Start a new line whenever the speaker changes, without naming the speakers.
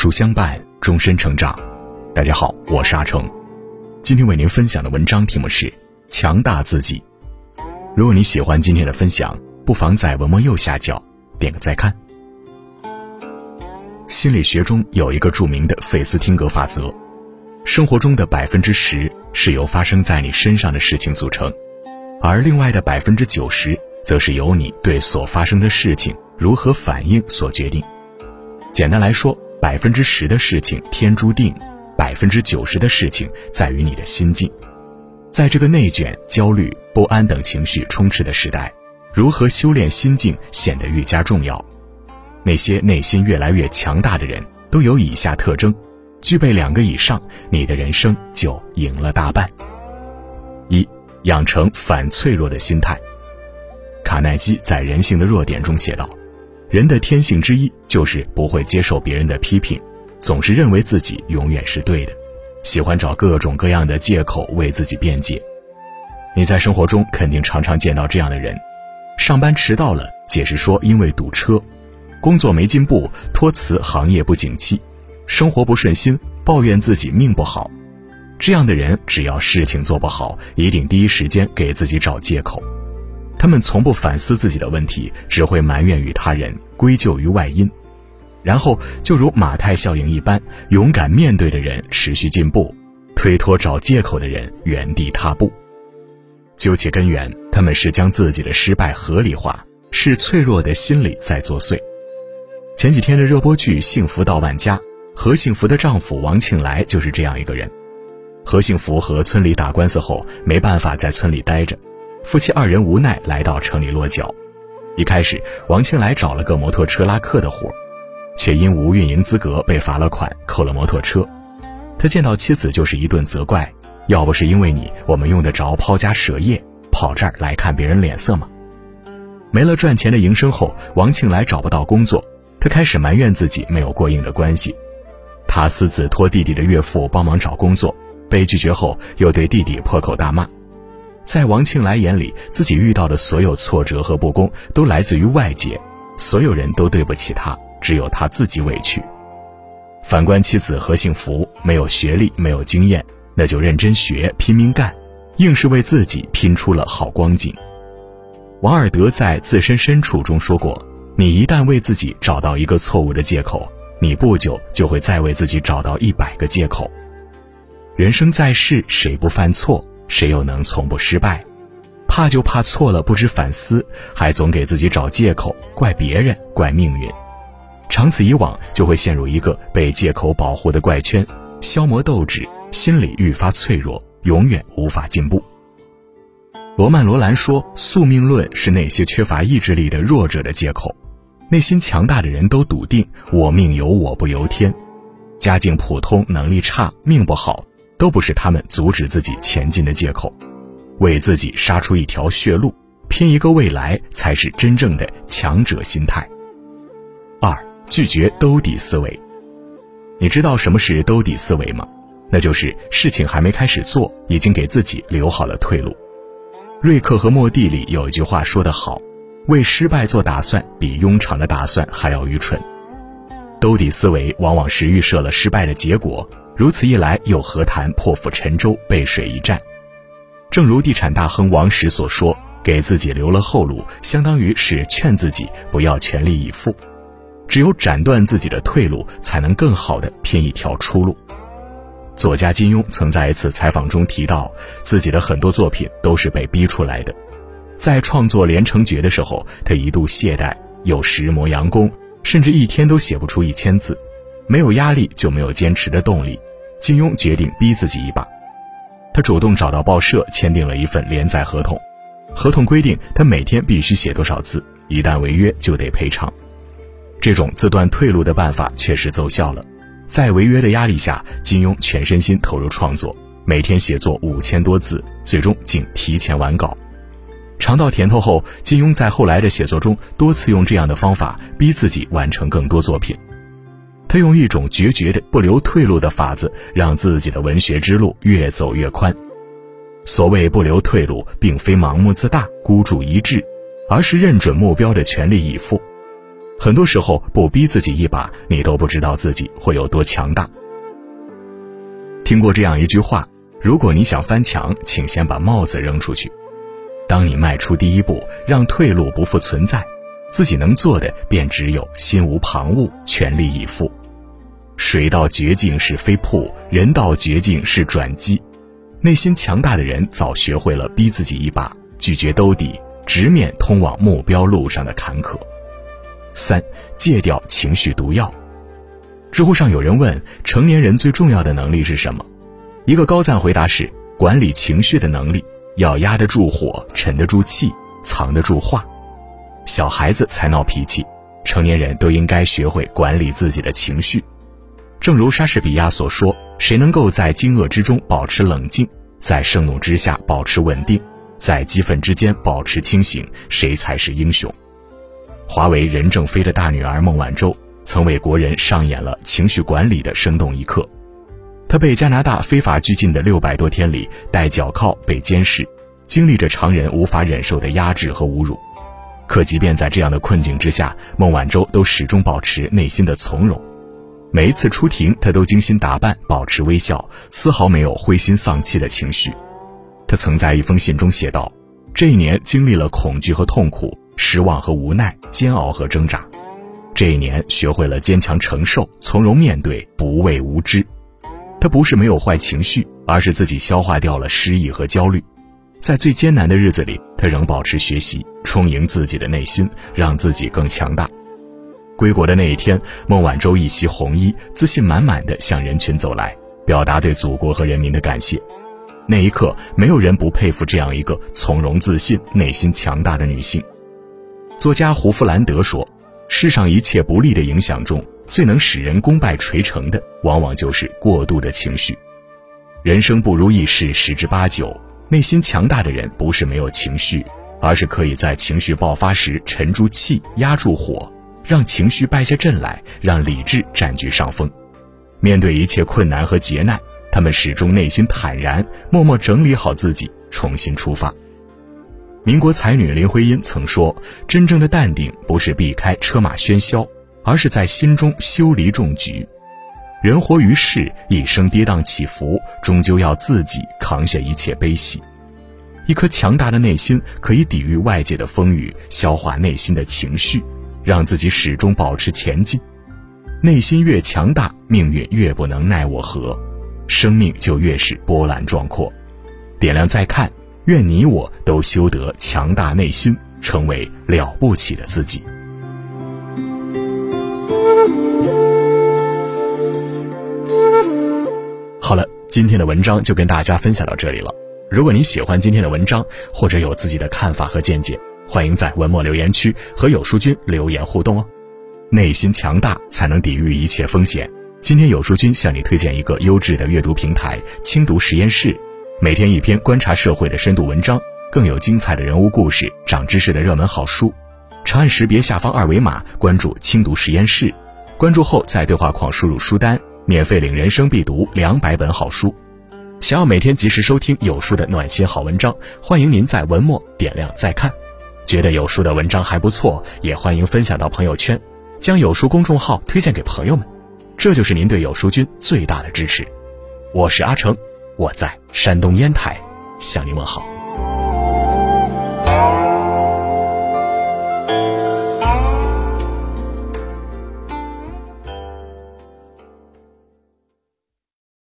书相伴，终身成长。大家好，我是阿成。今天为您分享的文章题目是《强大自己》。如果你喜欢今天的分享，不妨在文末右下角点个再看。心理学中有一个著名的费斯汀格法则：生活中的百分之十是由发生在你身上的事情组成，而另外的百分之九十则是由你对所发生的事情如何反应所决定。简单来说，百分之十的事情天注定，百分之九十的事情在于你的心境。在这个内卷、焦虑、不安等情绪充斥的时代，如何修炼心境显得愈加重要。那些内心越来越强大的人，都有以下特征：具备两个以上，你的人生就赢了大半。一、养成反脆弱的心态。卡耐基在《人性的弱点》中写道。人的天性之一就是不会接受别人的批评，总是认为自己永远是对的，喜欢找各种各样的。借口为自己辩解。你在生活中肯定常常见到这样的。人：上班迟到了，解释说因为堵车；工作没进步，托辞行业不景气；生活不顺心，抱怨自己命不好。这样的。人，只要事情做不好，一定第一时间给自己找借口。他们从不反思自己的问题，只会埋怨于他人，归咎于外因，然后就如马太效应一般，勇敢面对的人持续进步，推脱找借口的人原地踏步。究其根源，他们是将自己的失败合理化，是脆弱的心理在作祟。前几天的热播剧《幸福到万家》，何幸福的丈夫王庆来就是这样一个人。何幸福和村里打官司后，没办法在村里待着。夫妻二人无奈来到城里落脚。一开始，王庆来找了个摩托车拉客的活，却因无运营资格被罚了款，扣了摩托车。他见到妻子就是一顿责怪：“要不是因为你，我们用得着抛家舍业跑这儿来看别人脸色吗？”没了赚钱的营生后，王庆来找不到工作，他开始埋怨自己没有过硬的关系。他私自托弟弟的岳父帮忙找工作，被拒绝后，又对弟弟破口大骂。在王庆来眼里，自己遇到的所有挫折和不公都来自于外界，所有人都对不起他，只有他自己委屈。反观妻子何幸福，没有学历，没有经验，那就认真学，拼命干，硬是为自己拼出了好光景。王尔德在《自身深处》中说过：“你一旦为自己找到一个错误的借口，你不久就会再为自己找到一百个借口。人生在世，谁不犯错？”谁又能从不失败？怕就怕错了不知反思，还总给自己找借口，怪别人，怪命运。长此以往，就会陷入一个被借口保护的怪圈，消磨斗志，心理愈发脆弱，永远无法进步。罗曼·罗兰说：“宿命论是那些缺乏意志力的弱者的借口，内心强大的人都笃定我命由我不由天，家境普通，能力差，命不好。”都不是他们阻止自己前进的借口，为自己杀出一条血路，拼一个未来，才是真正的强者心态。二，拒绝兜底思维。你知道什么是兜底思维吗？那就是事情还没开始做，已经给自己留好了退路。瑞克和莫蒂里有一句话说得好：“为失败做打算，比庸常的打算还要愚蠢。”兜底思维往往是预设了失败的结果。如此一来，又何谈破釜沉舟、背水一战？正如地产大亨王石所说：“给自己留了后路，相当于是劝自己不要全力以赴。只有斩断自己的退路，才能更好的拼一条出路。”作家金庸曾在一次采访中提到，自己的很多作品都是被逼出来的。在创作《连城诀》的时候，他一度懈怠，有时磨洋工，甚至一天都写不出一千字。没有压力，就没有坚持的动力。金庸决定逼自己一把，他主动找到报社签订了一份连载合同，合同规定他每天必须写多少字，一旦违约就得赔偿。这种自断退路的办法确实奏效了，在违约的压力下，金庸全身心投入创作，每天写作五千多字，最终竟提前完稿。尝到甜头后，金庸在后来的写作中多次用这样的方法逼自己完成更多作品。他用一种决绝的、不留退路的法子，让自己的文学之路越走越宽。所谓不留退路，并非盲目自大、孤注一掷，而是认准目标的全力以赴。很多时候不逼自己一把，你都不知道自己会有多强大。听过这样一句话：如果你想翻墙，请先把帽子扔出去。当你迈出第一步，让退路不复存在，自己能做的便只有心无旁骛，全力以赴。水到绝境是飞瀑，人到绝境是转机。内心强大的人早学会了逼自己一把，拒绝兜底，直面通往目标路上的坎坷。三，戒掉情绪毒药。知乎上有人问：成年人最重要的能力是什么？一个高赞回答是：管理情绪的能力。要压得住火，沉得住气，藏得住话。小孩子才闹脾气，成年人都应该学会管理自己的情绪。正如莎士比亚所说：“谁能够在惊愕之中保持冷静，在盛怒之下保持稳定，在激愤之间保持清醒，谁才是英雄。”华为任正非的大女儿孟晚舟曾为国人上演了情绪管理的生动一刻。她被加拿大非法拘禁的六百多天里，戴脚铐被监视，经历着常人无法忍受的压制和侮辱。可即便在这样的困境之下，孟晚舟都始终保持内心的从容。每一次出庭，她都精心打扮，保持微笑，丝毫没有灰心丧气的情绪。她曾在一封信中写道：“这一年经历了恐惧和痛苦，失望和无奈，煎熬和挣扎。这一年学会了坚强承受，从容面对，不畏无知。”他不是没有坏情绪，而是自己消化掉了失意和焦虑。在最艰难的日子里，他仍保持学习，充盈自己的内心，让自己更强大。归国的那一天，孟晚舟一袭红衣，自信满满的向人群走来，表达对祖国和人民的感谢。那一刻，没有人不佩服这样一个从容自信、内心强大的女性。作家胡弗兰德说：“世上一切不利的影响中。”最能使人功败垂成的，往往就是过度的情绪。人生不如意事十之八九，内心强大的人不是没有情绪，而是可以在情绪爆发时沉住气、压住火，让情绪败下阵来，让理智占据上风。面对一切困难和劫难，他们始终内心坦然，默默整理好自己，重新出发。民国才女林徽因曾说：“真正的淡定，不是避开车马喧嚣。”而是在心中修篱种菊。人活于世，一生跌宕起伏，终究要自己扛下一切悲喜。一颗强大的内心可以抵御外界的风雨，消化内心的情绪，让自己始终保持前进。内心越强大，命运越不能奈我何，生命就越是波澜壮阔。点亮再看，愿你我都修得强大内心，成为了不起的自己。好了，今天的文章就跟大家分享到这里了。如果你喜欢今天的文章，或者有自己的看法和见解，欢迎在文末留言区和有书君留言互动哦。内心强大，才能抵御一切风险。今天有书君向你推荐一个优质的阅读平台——轻读实验室，每天一篇观察社会的深度文章，更有精彩的人物故事、长知识的热门好书。长按识别下方二维码关注轻读实验室，关注后在对话框输入书单。免费领人生必读两百本好书，想要每天及时收听有书的暖心好文章，欢迎您在文末点亮再看。觉得有书的文章还不错，也欢迎分享到朋友圈，将有书公众号推荐给朋友们，这就是您对有书君最大的支持。我是阿成，我在山东烟台向您问好。